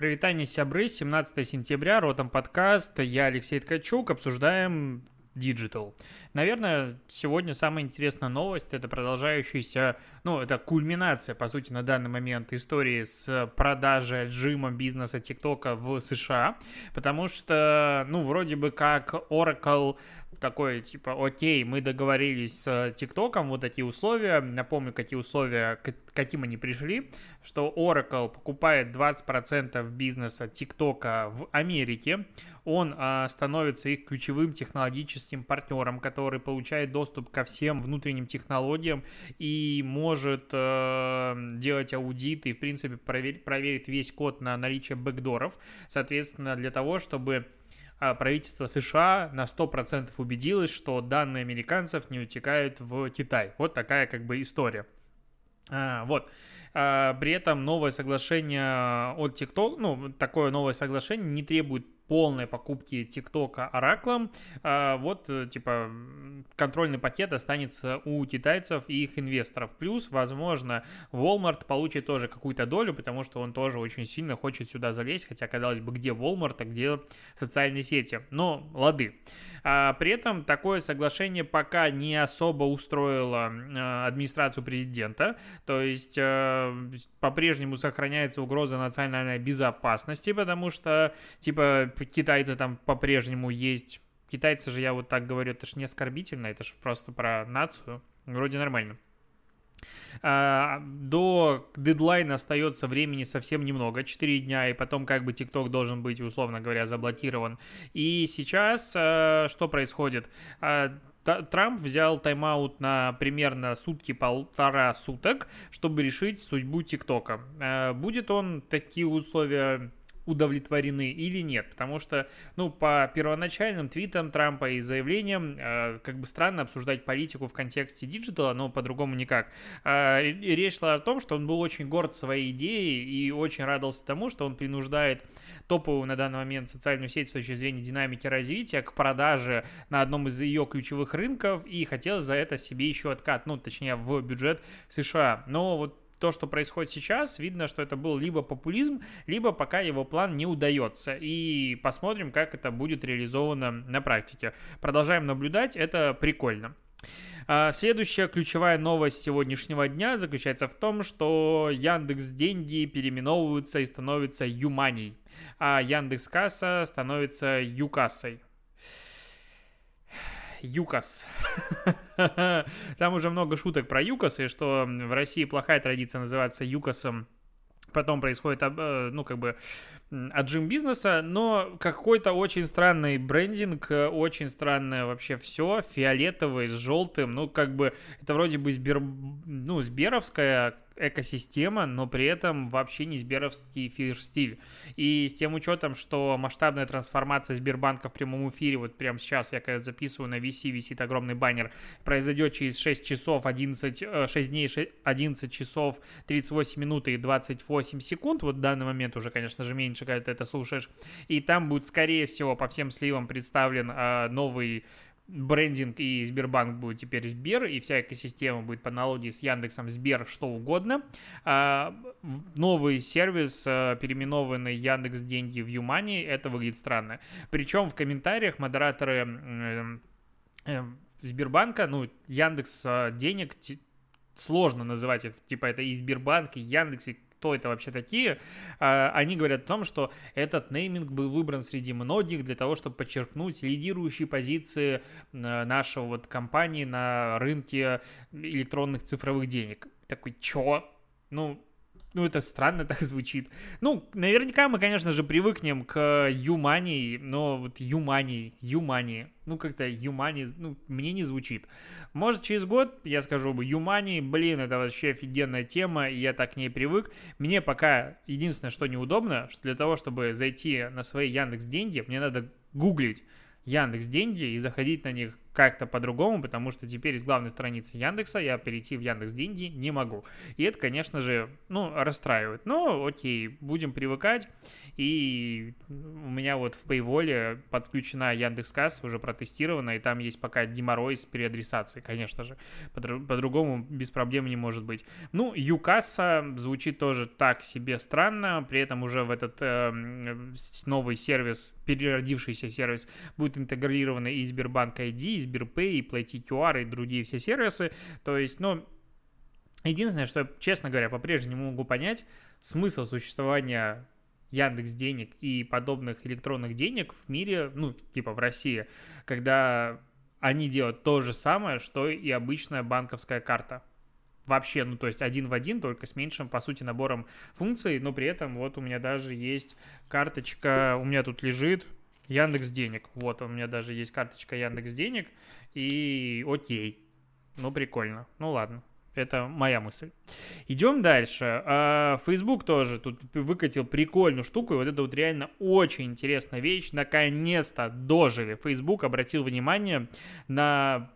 Привитание сябры, 17 сентября, Ротом подкаст, я Алексей Ткачук, обсуждаем Digital. Наверное, сегодня самая интересная новость это продолжающаяся, ну, это кульминация, по сути, на данный момент истории с продажей отжимом бизнеса ТикТока в США, потому что, ну, вроде бы как Oracle такой, типа, окей, мы договорились с ТикТоком, вот такие условия, напомню, какие условия, к каким они пришли, что Oracle покупает 20% бизнеса ТикТока в Америке, он а, становится их ключевым технологическим партнером, который получает доступ ко всем внутренним технологиям и может а, делать аудит и, в принципе, проверить, проверить весь код на наличие бэкдоров, соответственно, для того, чтобы правительство США на 100% убедилось, что данные американцев не утекают в Китай. Вот такая как бы история. А, вот. А, при этом новое соглашение от TikTok, ну, такое новое соглашение не требует полной покупки ТикТока Ораклом, вот, э, типа, контрольный пакет останется у китайцев и их инвесторов. Плюс, возможно, Walmart получит тоже какую-то долю, потому что он тоже очень сильно хочет сюда залезть, хотя, казалось бы, где Walmart, а где социальные сети. Но, лады. А, при этом такое соглашение пока не особо устроило а, администрацию президента, то есть а, по-прежнему сохраняется угроза национальной безопасности, потому что, типа, китайцы там по-прежнему есть. Китайцы же, я вот так говорю, это же не оскорбительно, это же просто про нацию. Вроде нормально. А, до дедлайна остается времени совсем немного, 4 дня, и потом как бы ТикТок должен быть, условно говоря, заблокирован. И сейчас а, что происходит? А, Трамп взял тайм-аут на примерно сутки-полтора суток, чтобы решить судьбу ТикТока. Будет он такие условия удовлетворены или нет. Потому что, ну, по первоначальным твитам Трампа и заявлениям, э, как бы странно обсуждать политику в контексте digital а, но по-другому никак. Э, речь шла о том, что он был очень горд своей идеей и очень радовался тому, что он принуждает топовую на данный момент социальную сеть с точки зрения динамики развития к продаже на одном из ее ключевых рынков и хотел за это себе еще откат, ну, точнее, в бюджет США. Но вот то, что происходит сейчас, видно, что это был либо популизм, либо пока его план не удается. И посмотрим, как это будет реализовано на практике. Продолжаем наблюдать, это прикольно. А, следующая ключевая новость сегодняшнего дня заключается в том, что Яндекс деньги переименовываются и становятся Юманей, а Яндекс Касса становится Юкассой. ЮКАС. Там уже много шуток про ЮКАС, и что в России плохая традиция называться ЮКАСом. Потом происходит, э, ну, как бы, отжим бизнеса, но какой-то очень странный брендинг, очень странное вообще все, фиолетовый с желтым, ну, как бы, это вроде бы Сбер, ну, Сберовская экосистема, но при этом вообще не сберовский фир-стиль. И с тем учетом, что масштабная трансформация Сбербанка в прямом эфире, вот прямо сейчас я когда записываю на VC, висит огромный баннер, произойдет через 6 часов 11, 6 э, дней 11 часов 38 минут и 28 секунд, вот в данный момент уже, конечно же, меньше, когда ты это слушаешь, и там будет, скорее всего, по всем сливам представлен э, новый брендинг и Сбербанк будет теперь Сбер, и вся экосистема будет по аналогии с Яндексом Сбер, что угодно. А, новый сервис, а, переименованный Яндекс Деньги в Юмани, это выглядит странно. Причем в комментариях модераторы э, Сбербанка, ну, Яндекс а, денег сложно называть типа это и Сбербанк, и Яндекс, и кто это вообще такие, а, они говорят о том, что этот нейминг был выбран среди многих для того, чтобы подчеркнуть лидирующие позиции а, нашего вот компании на рынке электронных цифровых денег. Такой, чё? Ну, ну, это странно так звучит. Ну, наверняка мы, конечно же, привыкнем к Юмани, но вот Юмани, Юмани, ну, как-то Юмани, ну, мне не звучит. Может, через год я скажу бы, Юмани, блин, это вообще офигенная тема, и я так к ней привык. Мне пока единственное, что неудобно, что для того, чтобы зайти на свои Яндекс деньги, мне надо гуглить Яндекс деньги и заходить на них как-то по-другому, потому что теперь с главной страницы Яндекса я перейти в Яндекс Деньги не могу. И это, конечно же, ну, расстраивает. Но окей, будем привыкать. И у меня вот в Paywall подключена Яндекс.Касс, уже протестирована, и там есть пока геморрой с переадресацией, конечно же. По-другому без проблем не может быть. Ну, Юкасса звучит тоже так себе странно, при этом уже в этот э, новый сервис, переродившийся сервис, будет интегрированы и Сбербанк ID, и Сберпэй, и Плати QR, и другие все сервисы. То есть, ну, единственное, что честно говоря, по-прежнему не могу понять, смысл существования Яндекс денег и подобных электронных денег в мире, ну, типа в России, когда они делают то же самое, что и обычная банковская карта. Вообще, ну, то есть один в один, только с меньшим, по сути, набором функций, но при этом вот у меня даже есть карточка, у меня тут лежит Яндекс Денег. Вот, у меня даже есть карточка Яндекс Денег, и окей. Ну, прикольно. Ну, ладно. Это моя мысль. Идем дальше. А, Facebook тоже тут выкатил прикольную штуку, и вот это вот реально очень интересная вещь. Наконец-то дожили. Facebook обратил внимание на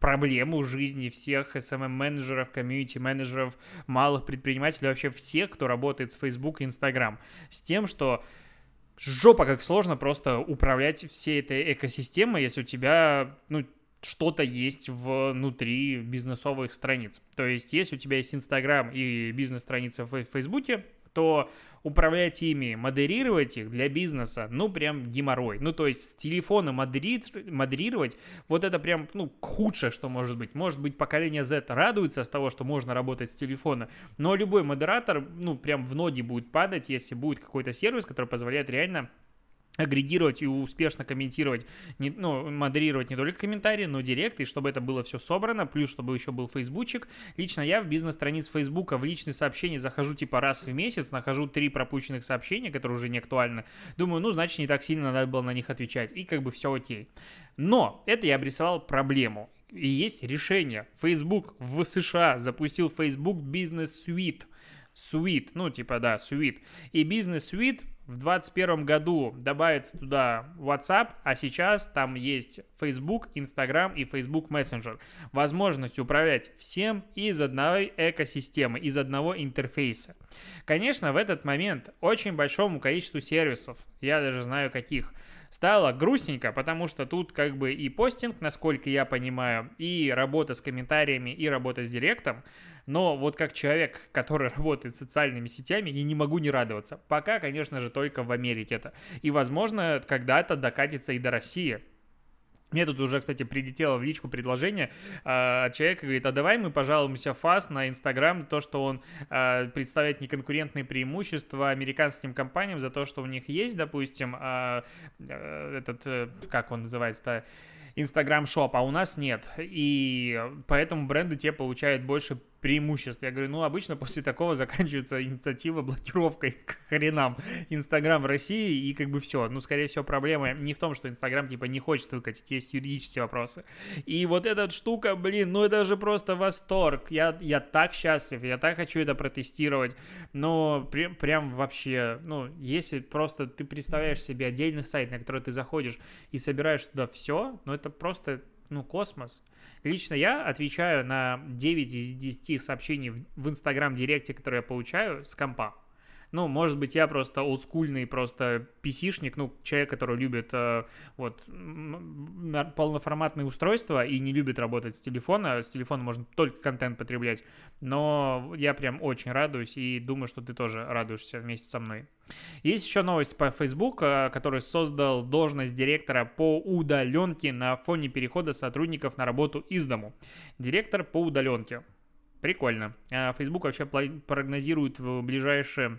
проблему жизни всех SMM-менеджеров, комьюнити-менеджеров, малых предпринимателей, вообще всех, кто работает с Facebook и Instagram. С тем, что жопа как сложно просто управлять всей этой экосистемой, если у тебя, ну, что-то есть внутри бизнесовых страниц. То есть, если у тебя есть Инстаграм и бизнес-страница в Фейсбуке, то управлять ими, модерировать их для бизнеса, ну, прям геморрой. Ну, то есть с телефона модери... модерировать, вот это прям, ну, худшее, что может быть. Может быть, поколение Z радуется с того, что можно работать с телефона, но любой модератор, ну, прям в ноги будет падать, если будет какой-то сервис, который позволяет реально агрегировать и успешно комментировать, не, ну, модерировать не только комментарии, но директ, и чтобы это было все собрано, плюс чтобы еще был фейсбучик. Лично я в бизнес-страниц Фейсбука в личные сообщения захожу типа раз в месяц, нахожу три пропущенных сообщения, которые уже не актуальны. Думаю, ну, значит, не так сильно надо было на них отвечать, и как бы все окей. Но это я обрисовал проблему. И есть решение. Facebook в США запустил Facebook Business Suite. Suite, ну типа да, Suite. И Business Suite в 2021 году добавится туда WhatsApp, а сейчас там есть Facebook, Instagram и Facebook Messenger. Возможность управлять всем из одной экосистемы, из одного интерфейса. Конечно, в этот момент очень большому количеству сервисов, я даже знаю каких, стало грустненько, потому что тут как бы и постинг, насколько я понимаю, и работа с комментариями, и работа с директом, но вот как человек, который работает социальными сетями, я не могу не радоваться. Пока, конечно же, только в Америке это. И, возможно, когда-то докатится и до России. Мне тут уже, кстати, прилетело в личку предложение э, человека, говорит, а давай мы пожалуемся ФАС на Инстаграм, то, что он э, представляет неконкурентные преимущества американским компаниям за то, что у них есть, допустим, э, э, этот, э, как он называется-то, Инстаграм шоп, а у нас нет. И поэтому бренды те получают больше преимуществ. Я говорю, ну, обычно после такого заканчивается инициатива блокировкой к хренам Инстаграм в России, и как бы все. Ну, скорее всего, проблема не в том, что Инстаграм, типа, не хочет выкатить, есть юридические вопросы. И вот эта штука, блин, ну, это же просто восторг. Я, я так счастлив, я так хочу это протестировать, но при, прям вообще, ну, если просто ты представляешь себе отдельный сайт, на который ты заходишь и собираешь туда все, ну, это просто, ну, космос. Лично я отвечаю на 9 из 10 сообщений в Инстаграм-директе, которые я получаю с компа. Ну, может быть, я просто олдскульный, просто PC-шник, ну, человек, который любит э, вот полноформатные устройства и не любит работать с телефона. С телефона можно только контент потреблять. Но я прям очень радуюсь и думаю, что ты тоже радуешься вместе со мной. Есть еще новость по Facebook, э, который создал должность директора по удаленке на фоне перехода сотрудников на работу из дому. Директор по удаленке. Прикольно. Э, Facebook вообще прогнозирует в ближайшее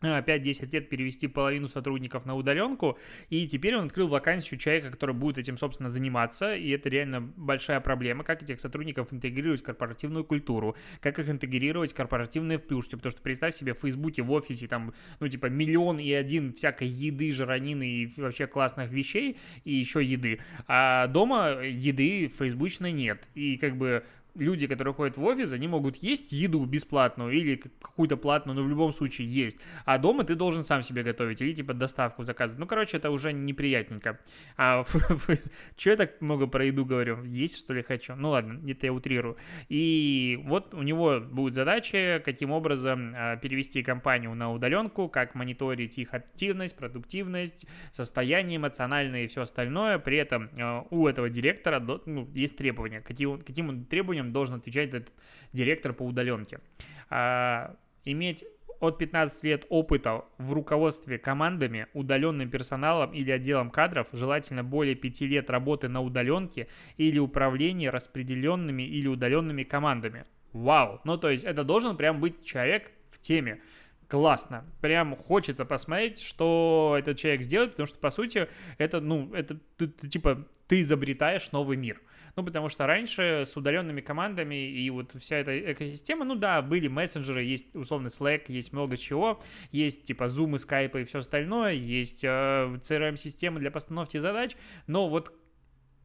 5-10 лет перевести половину сотрудников на удаленку, и теперь он открыл вакансию человека, который будет этим, собственно, заниматься, и это реально большая проблема, как этих сотрудников интегрировать в корпоративную культуру, как их интегрировать в корпоративные плюшки, потому что представь себе в Фейсбуке, в офисе, там, ну, типа, миллион и один всякой еды, жиранины и вообще классных вещей, и еще еды, а дома еды фейсбучной нет, и как бы люди, которые ходят в офис, они могут есть еду бесплатную или какую-то платную, но в любом случае есть. А дома ты должен сам себе готовить или типа доставку заказывать. Ну, короче, это уже неприятненько. А что я так много про еду говорю? Есть, что ли, хочу? Ну, ладно, это я утрирую. И вот у него будет задача, каким образом а, перевести компанию на удаленку, как мониторить их активность, продуктивность, состояние эмоциональное и все остальное. При этом а, у этого директора ну, есть требования. Каким, каким требованиям должен отвечать этот директор по удаленке. А, иметь от 15 лет опыта в руководстве командами, удаленным персоналом или отделом кадров, желательно более 5 лет работы на удаленке или управлении распределенными или удаленными командами. Вау! Ну, то есть это должен прям быть человек в теме. Классно. Прям хочется посмотреть, что этот человек сделает, потому что, по сути, это, ну, это, ты, ты, типа, ты изобретаешь новый мир. Ну, потому что раньше с удаленными командами и вот вся эта экосистема, ну да, были мессенджеры, есть условно Slack, есть много чего, есть типа Zoom и Skype и все остальное, есть э, CRM-системы для постановки задач, но вот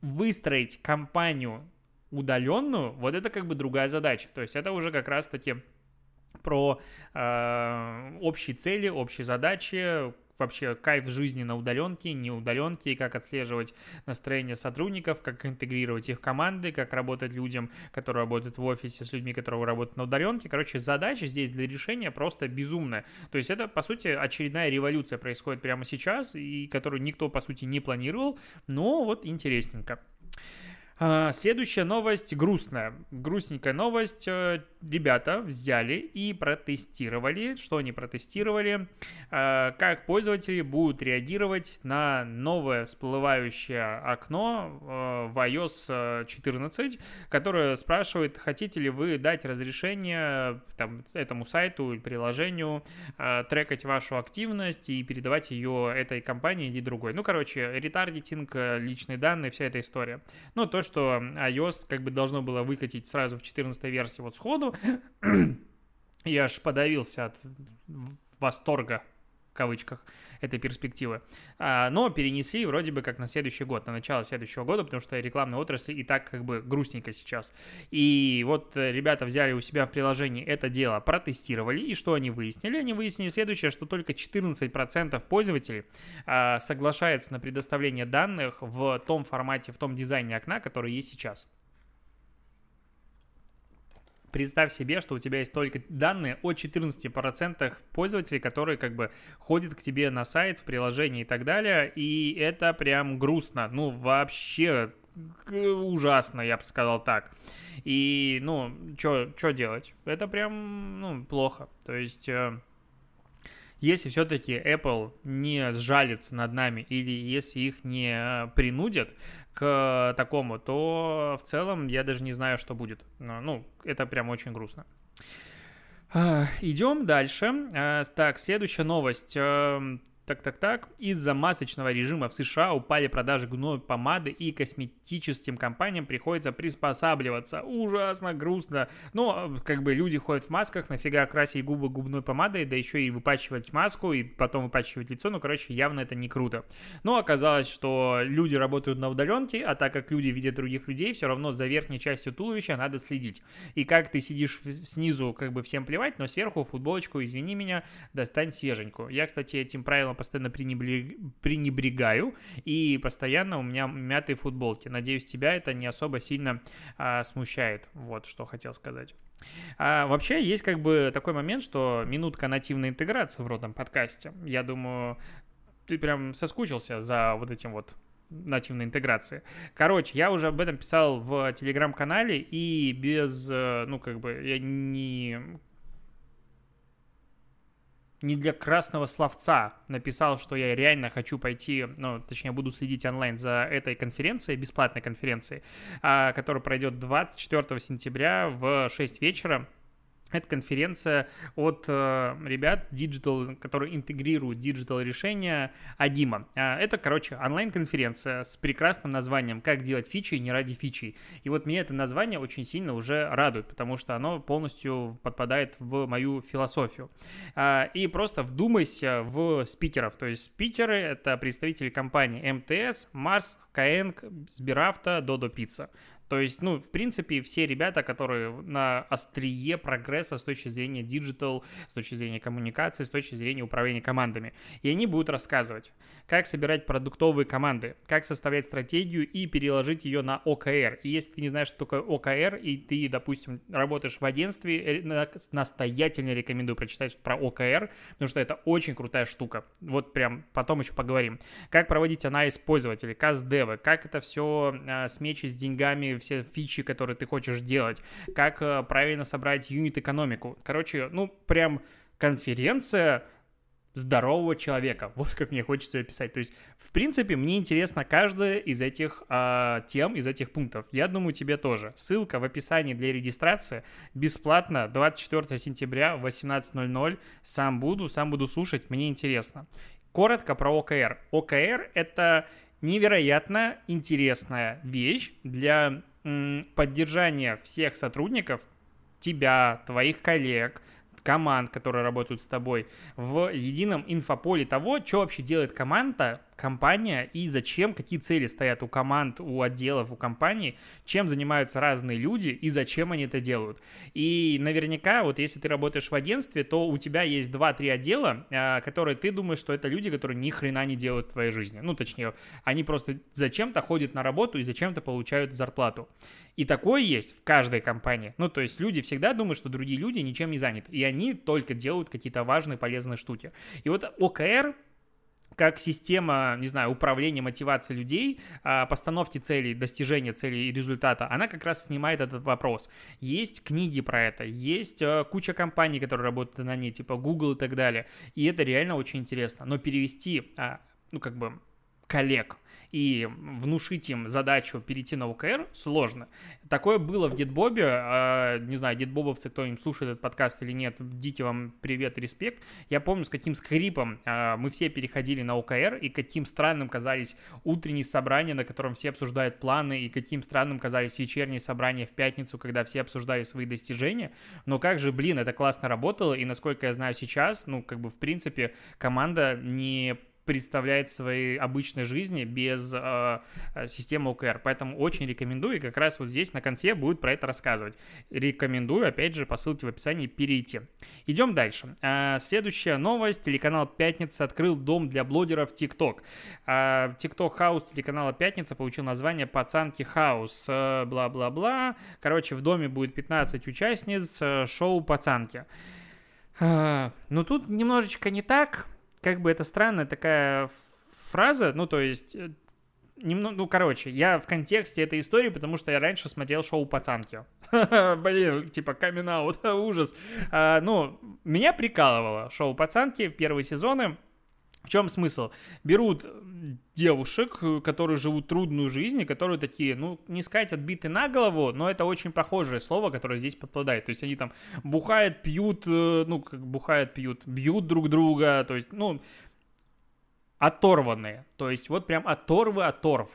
выстроить компанию удаленную, вот это как бы другая задача. То есть это уже как раз-таки про э, общие цели, общие задачи, вообще кайф жизни на удаленке, не удаленке, как отслеживать настроение сотрудников, как интегрировать их команды, как работать людям, которые работают в офисе, с людьми, которые работают на удаленке. Короче, задача здесь для решения просто безумная. То есть это, по сути, очередная революция происходит прямо сейчас, и которую никто, по сути, не планировал, но вот интересненько. А, следующая новость грустная. Грустненькая новость. Э, ребята взяли и протестировали, что они протестировали, а, как пользователи будут реагировать на новое всплывающее окно э, в iOS 14, которое спрашивает, хотите ли вы дать разрешение там, этому сайту или приложению э, трекать вашу активность и передавать ее этой компании или другой. Ну, короче, ретаргетинг, личные данные, вся эта история. Ну, то, что iOS как бы должно было выкатить сразу в 14 версии вот сходу. Я аж подавился от восторга кавычках, этой перспективы. А, но перенесли вроде бы как на следующий год, на начало следующего года, потому что рекламная отрасль и так как бы грустненько сейчас. И вот ребята взяли у себя в приложении это дело, протестировали, и что они выяснили? Они выяснили следующее, что только 14% пользователей а, соглашается на предоставление данных в том формате, в том дизайне окна, который есть сейчас представь себе, что у тебя есть только данные о 14% пользователей, которые как бы ходят к тебе на сайт, в приложение и так далее, и это прям грустно, ну вообще ужасно, я бы сказал так. И, ну, что делать? Это прям, ну, плохо. То есть... Э, если все-таки Apple не сжалится над нами или если их не принудят к такому, то в целом я даже не знаю, что будет. Ну, это прям очень грустно. А, идем дальше. А, так, следующая новость. Эм, так, так, так. Из-за масочного режима в США упали продажи губной помады и косметическим компаниям приходится приспосабливаться. Ужасно грустно. Но, как бы, люди ходят в масках, нафига красить губы губной помадой, да еще и выпачивать маску, и потом выпачивать лицо. Ну, короче, явно это не круто. Но оказалось, что люди работают на удаленке, а так как люди видят других людей, все равно за верхней частью туловища надо следить. И как ты сидишь снизу, как бы всем плевать, но сверху футболочку, извини меня, достань свеженькую. Я, кстати, этим правилом постоянно пренебрегаю, и постоянно у меня мятые футболки. Надеюсь, тебя это не особо сильно а, смущает. Вот что хотел сказать. А, вообще есть как бы такой момент, что минутка нативной интеграции в родном подкасте. Я думаю, ты прям соскучился за вот этим вот нативной интеграции. Короче, я уже об этом писал в телеграм-канале, и без, э, ну, как бы, я не не для красного словца написал, что я реально хочу пойти, ну, точнее, буду следить онлайн за этой конференцией, бесплатной конференцией, а, которая пройдет 24 сентября в 6 вечера это конференция от э, ребят Digital, которые интегрируют digital решения Адима. А, это, короче, онлайн-конференция с прекрасным названием «Как делать фичи не ради фичи». И вот мне это название очень сильно уже радует, потому что оно полностью подпадает в мою философию. А, и просто вдумайся в спикеров. То есть спикеры — это представители компании МТС, Марс, Skyeng, Сберавто, Додо Пицца. То есть, ну, в принципе, все ребята, которые на острие прогресса с точки зрения digital, с точки зрения коммуникации, с точки зрения управления командами. И они будут рассказывать, как собирать продуктовые команды, как составлять стратегию и переложить ее на OKR. И если ты не знаешь, что такое OKR, и ты, допустим, работаешь в агентстве, э, настоятельно рекомендую прочитать про OKR, потому что это очень крутая штука. Вот прям потом еще поговорим. Как проводить анализ пользователей, каз-девы, как это все э, с с деньгами, все фичи, которые ты хочешь делать, как э, правильно собрать юнит-экономику. Короче, ну, прям конференция здорового человека. Вот как мне хочется ее писать. То есть, в принципе, мне интересно каждая из этих э, тем, из этих пунктов. Я думаю, тебе тоже. Ссылка в описании для регистрации. Бесплатно 24 сентября в 18.00. Сам буду, сам буду слушать. Мне интересно. Коротко про ОКР. ОКР — это невероятно интересная вещь для м, поддержания всех сотрудников, тебя, твоих коллег, команд, которые работают с тобой, в едином инфополе того, что вообще делает команда, компания и зачем, какие цели стоят у команд, у отделов, у компании, чем занимаются разные люди и зачем они это делают. И наверняка, вот если ты работаешь в агентстве, то у тебя есть 2-3 отдела, а, которые ты думаешь, что это люди, которые ни хрена не делают в твоей жизни. Ну, точнее, они просто зачем-то ходят на работу и зачем-то получают зарплату. И такое есть в каждой компании. Ну, то есть люди всегда думают, что другие люди ничем не заняты, и они только делают какие-то важные, полезные штуки. И вот ОКР как система, не знаю, управления мотивацией людей, а, постановки целей, достижения целей и результата, она как раз снимает этот вопрос. Есть книги про это, есть э, куча компаний, которые работают на ней, типа Google и так далее, и это реально очень интересно. Но перевести, а, ну, как бы, коллег и внушить им задачу перейти на ОКР сложно. Такое было в Дедбобе, э, не знаю, дедбобовцы, кто-нибудь слушает этот подкаст или нет, дите вам привет и респект. Я помню, с каким скрипом э, мы все переходили на ОКР, и каким странным казались утренние собрания, на котором все обсуждают планы, и каким странным казались вечерние собрания в пятницу, когда все обсуждали свои достижения. Но как же, блин, это классно работало, и насколько я знаю сейчас, ну, как бы, в принципе, команда не представляет своей обычной жизни без э, системы OKR. Поэтому очень рекомендую, и как раз вот здесь на конфе будет про это рассказывать. Рекомендую, опять же, по ссылке в описании перейти. Идем дальше. Э, следующая новость. Телеканал «Пятница» открыл дом для блогеров TikTok. Э, TikTok Хаус телеканала «Пятница» получил название «Пацанки Хаус». Э, бла-бла-бла. Короче, в доме будет 15 участниц э, шоу «Пацанки». Ну, тут немножечко не так как бы это странная такая фраза, ну, то есть, э, немного, ну, короче, я в контексте этой истории, потому что я раньше смотрел шоу «Пацанки». Блин, типа камин ужас. А, ну, меня прикалывало шоу «Пацанки» первые сезоны. В чем смысл? Берут девушек, которые живут трудную жизнь, и которые такие, ну, не сказать отбиты на голову, но это очень похожее слово, которое здесь попадает. То есть они там бухают, пьют, э, ну, как бухают, пьют, бьют друг друга, то есть, ну, оторванные. То есть вот прям оторвы оторв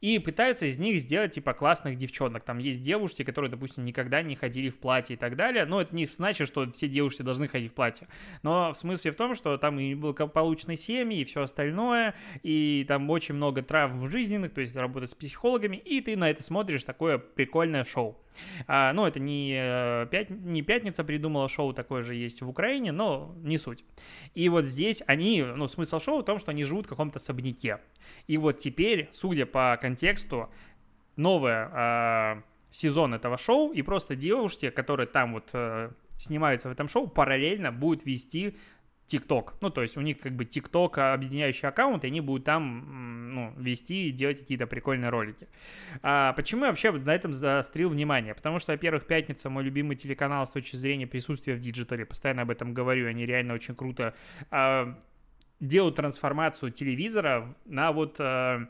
и пытаются из них сделать, типа, классных девчонок. Там есть девушки, которые, допустим, никогда не ходили в платье и так далее, но это не значит, что все девушки должны ходить в платье. Но в смысле в том, что там и благополучные семьи, и все остальное, и там очень много травм жизненных, то есть работать с психологами, и ты на это смотришь такое прикольное шоу. А, ну, это не, э, пят... не «Пятница» придумала шоу, такое же есть в Украине, но не суть. И вот здесь они, ну, смысл шоу в том, что они живут в каком-то особняке. И вот теперь, судя по контексту, новый э, сезон этого шоу, и просто девушки, которые там вот э, снимаются в этом шоу, параллельно будут вести ТикТок. Ну, то есть у них как бы ТикТок объединяющий аккаунт, и они будут там ну, вести и делать какие-то прикольные ролики. А почему я вообще на этом заострил внимание? Потому что, во-первых, «Пятница» мой любимый телеканал с точки зрения присутствия в digital е. Постоянно об этом говорю, они реально очень круто а, делают трансформацию телевизора на вот э,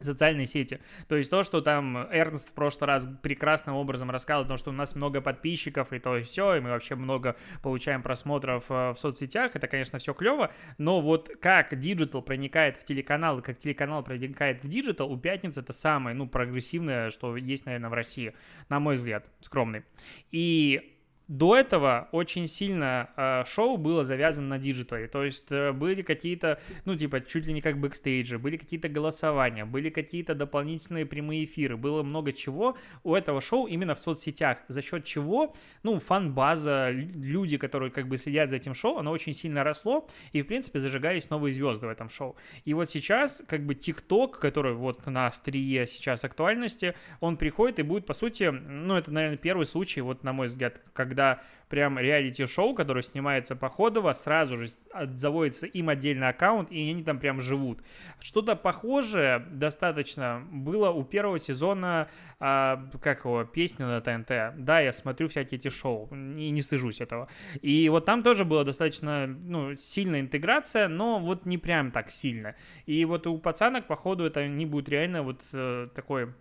социальные сети. То есть то, что там Эрнст в прошлый раз прекрасным образом рассказал, то, что у нас много подписчиков и то и все, и мы вообще много получаем просмотров э, в соцсетях, это, конечно, все клево, но вот как digital проникает в телеканал, как телеканал проникает в digital, у Пятницы это самое, ну, прогрессивное, что есть, наверное, в России, на мой взгляд, скромный. И до этого очень сильно э, шоу было завязано на digital е, то есть э, были какие-то, ну, типа, чуть ли не как бэкстейджи, были какие-то голосования, были какие-то дополнительные прямые эфиры, было много чего у этого шоу именно в соцсетях, за счет чего, ну, фан-база, люди, которые как бы следят за этим шоу, оно очень сильно росло, и, в принципе, зажигались новые звезды в этом шоу. И вот сейчас, как бы, ТикТок, который вот на острие сейчас актуальности, он приходит и будет, по сути, ну, это, наверное, первый случай, вот, на мой взгляд, когда когда прям реалити-шоу, которое снимается по Ходово, сразу же заводится им отдельный аккаунт, и они там прям живут. Что-то похожее достаточно было у первого сезона, а, как его, песни на ТНТ. Да, я смотрю всякие эти шоу, и не стыжусь этого. И вот там тоже была достаточно, ну, сильная интеграция, но вот не прям так сильно. И вот у пацанок, походу, это не будет реально вот э, такой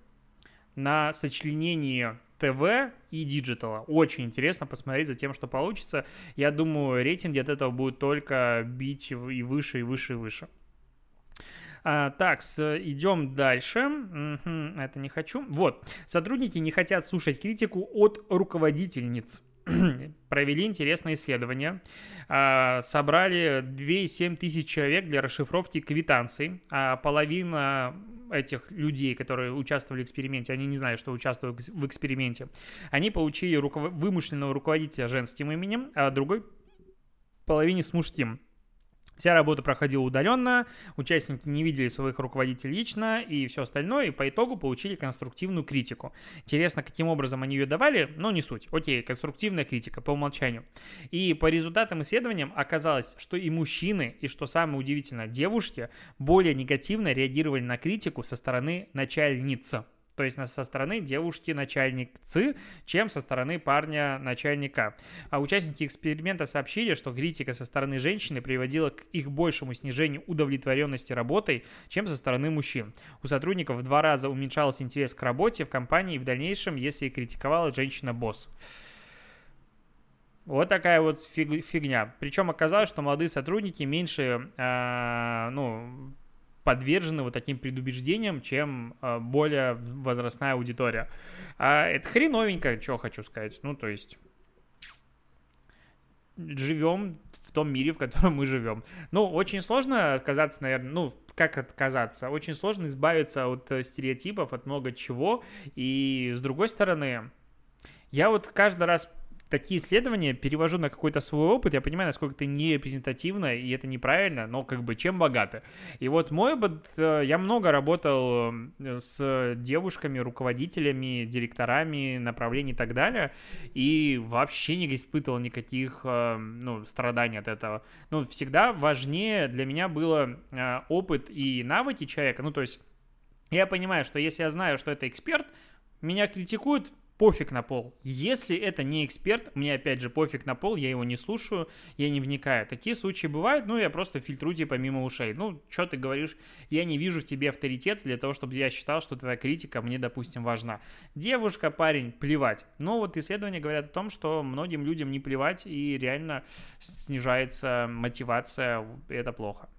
на сочленении ТВ и digital а. Очень интересно посмотреть за тем, что получится. Я думаю, рейтинги от этого будут только бить и выше, и выше, и выше. А, так, идем дальше. Угу, это не хочу. Вот. Сотрудники не хотят слушать критику от руководительниц. провели интересное исследование, а, собрали 2,7 тысяч человек для расшифровки квитанций, а половина этих людей, которые участвовали в эксперименте, они не знали, что участвуют в эксперименте, они получили руков... вымышленного руководителя женским именем, а другой половине с мужским. Вся работа проходила удаленно, участники не видели своих руководителей лично и все остальное, и по итогу получили конструктивную критику. Интересно, каким образом они ее давали, но не суть. Окей, конструктивная критика по умолчанию. И по результатам исследованиям оказалось, что и мужчины, и что самое удивительное, девушки более негативно реагировали на критику со стороны начальницы то есть со стороны девушки начальницы, чем со стороны парня начальника. А участники эксперимента сообщили, что критика со стороны женщины приводила к их большему снижению удовлетворенности работой, чем со стороны мужчин. У сотрудников в два раза уменьшался интерес к работе в компании в дальнейшем, если критиковала женщина-босс. Вот такая вот фиг, фигня. Причем оказалось, что молодые сотрудники меньше, э, ну, подвержены вот таким предубеждениям, чем э, более возрастная аудитория. А это хреновенько, что хочу сказать. Ну, то есть живем в том мире, в котором мы живем. Ну, очень сложно отказаться, наверное, ну, как отказаться? Очень сложно избавиться от э, стереотипов, от много чего. И с другой стороны, я вот каждый раз такие исследования перевожу на какой-то свой опыт, я понимаю, насколько это не репрезентативно, и это неправильно, но как бы чем богаты. И вот мой опыт, э, я много работал э, с девушками, руководителями, директорами направлений и так далее, и вообще не испытывал никаких, э, ну, страданий от этого. Ну, всегда важнее для меня было опыт и навыки человека, ну, то есть я понимаю, что если я знаю, что это эксперт, меня критикуют, пофиг на пол. Если это не эксперт, мне опять же пофиг на пол, я его не слушаю, я не вникаю. Такие случаи бывают, ну, я просто фильтрую типа мимо ушей. Ну, что ты говоришь, я не вижу в тебе авторитет для того, чтобы я считал, что твоя критика мне, допустим, важна. Девушка, парень, плевать. Но вот исследования говорят о том, что многим людям не плевать и реально снижается мотивация, это плохо.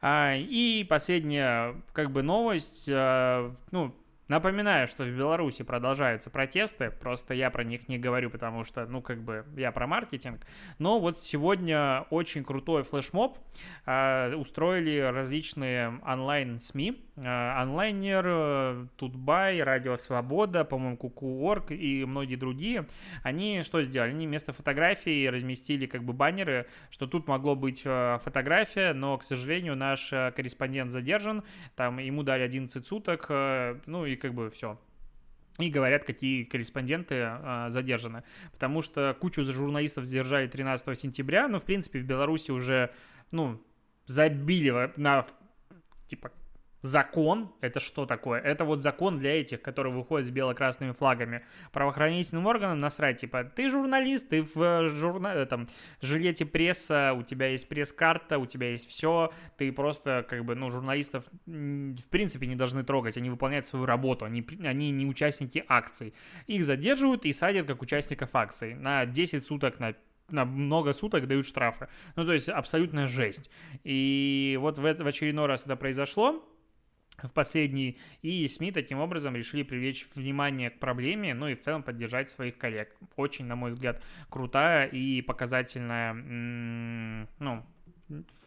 А, и последняя, как бы, новость, а, ну, Напоминаю, что в Беларуси продолжаются протесты, просто я про них не говорю, потому что, ну, как бы, я про маркетинг. Но вот сегодня очень крутой флешмоб э, устроили различные онлайн-СМИ, э, онлайнер, э, Тутбай, Радио Свобода, по-моему, Куку.орг и многие другие. Они что сделали? Они вместо фотографии разместили как бы баннеры, что тут могло быть э, фотография, но, к сожалению, наш э, корреспондент задержан, там ему дали 11 суток, э, ну и как бы все. И говорят, какие корреспонденты а, задержаны. Потому что кучу журналистов задержали 13 сентября, но, в принципе, в Беларуси уже, ну, забили на, типа, Закон — это что такое? Это вот закон для этих, которые выходят с бело-красными флагами. Правоохранительным органам насрать, типа, ты журналист, ты в э, журна... Э, там, жилете пресса, у тебя есть пресс-карта, у тебя есть все, ты просто, как бы, ну, журналистов в принципе не должны трогать, они выполняют свою работу, они, они не участники акций. Их задерживают и садят как участников акций на 10 суток, на на много суток дают штрафы. Ну, то есть абсолютная жесть. И вот в, в очередной раз это произошло. В последний, и СМИ таким образом решили привлечь внимание к проблеме, ну и в целом поддержать своих коллег. Очень, на мой взгляд, крутая и показательная, ну,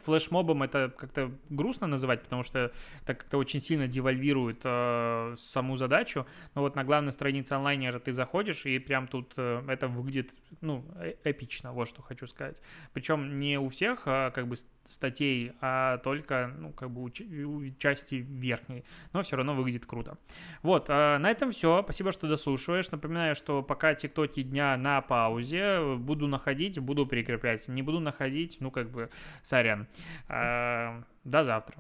флешмобом это как-то грустно называть, потому что это как-то очень сильно девальвирует э, саму задачу. Но вот на главной странице онлайнера ты заходишь, и прям тут э, это выглядит, ну, э эпично, вот что хочу сказать. Причем не у всех, а, как бы статей, а только, ну, как бы у, у части верхней. Но все равно выглядит круто. Вот, э, на этом все. Спасибо, что дослушиваешь. Напоминаю, что пока тиктоки дня на паузе, буду находить, буду прикреплять. Не буду находить, ну, как бы, сорян. Э, до завтра.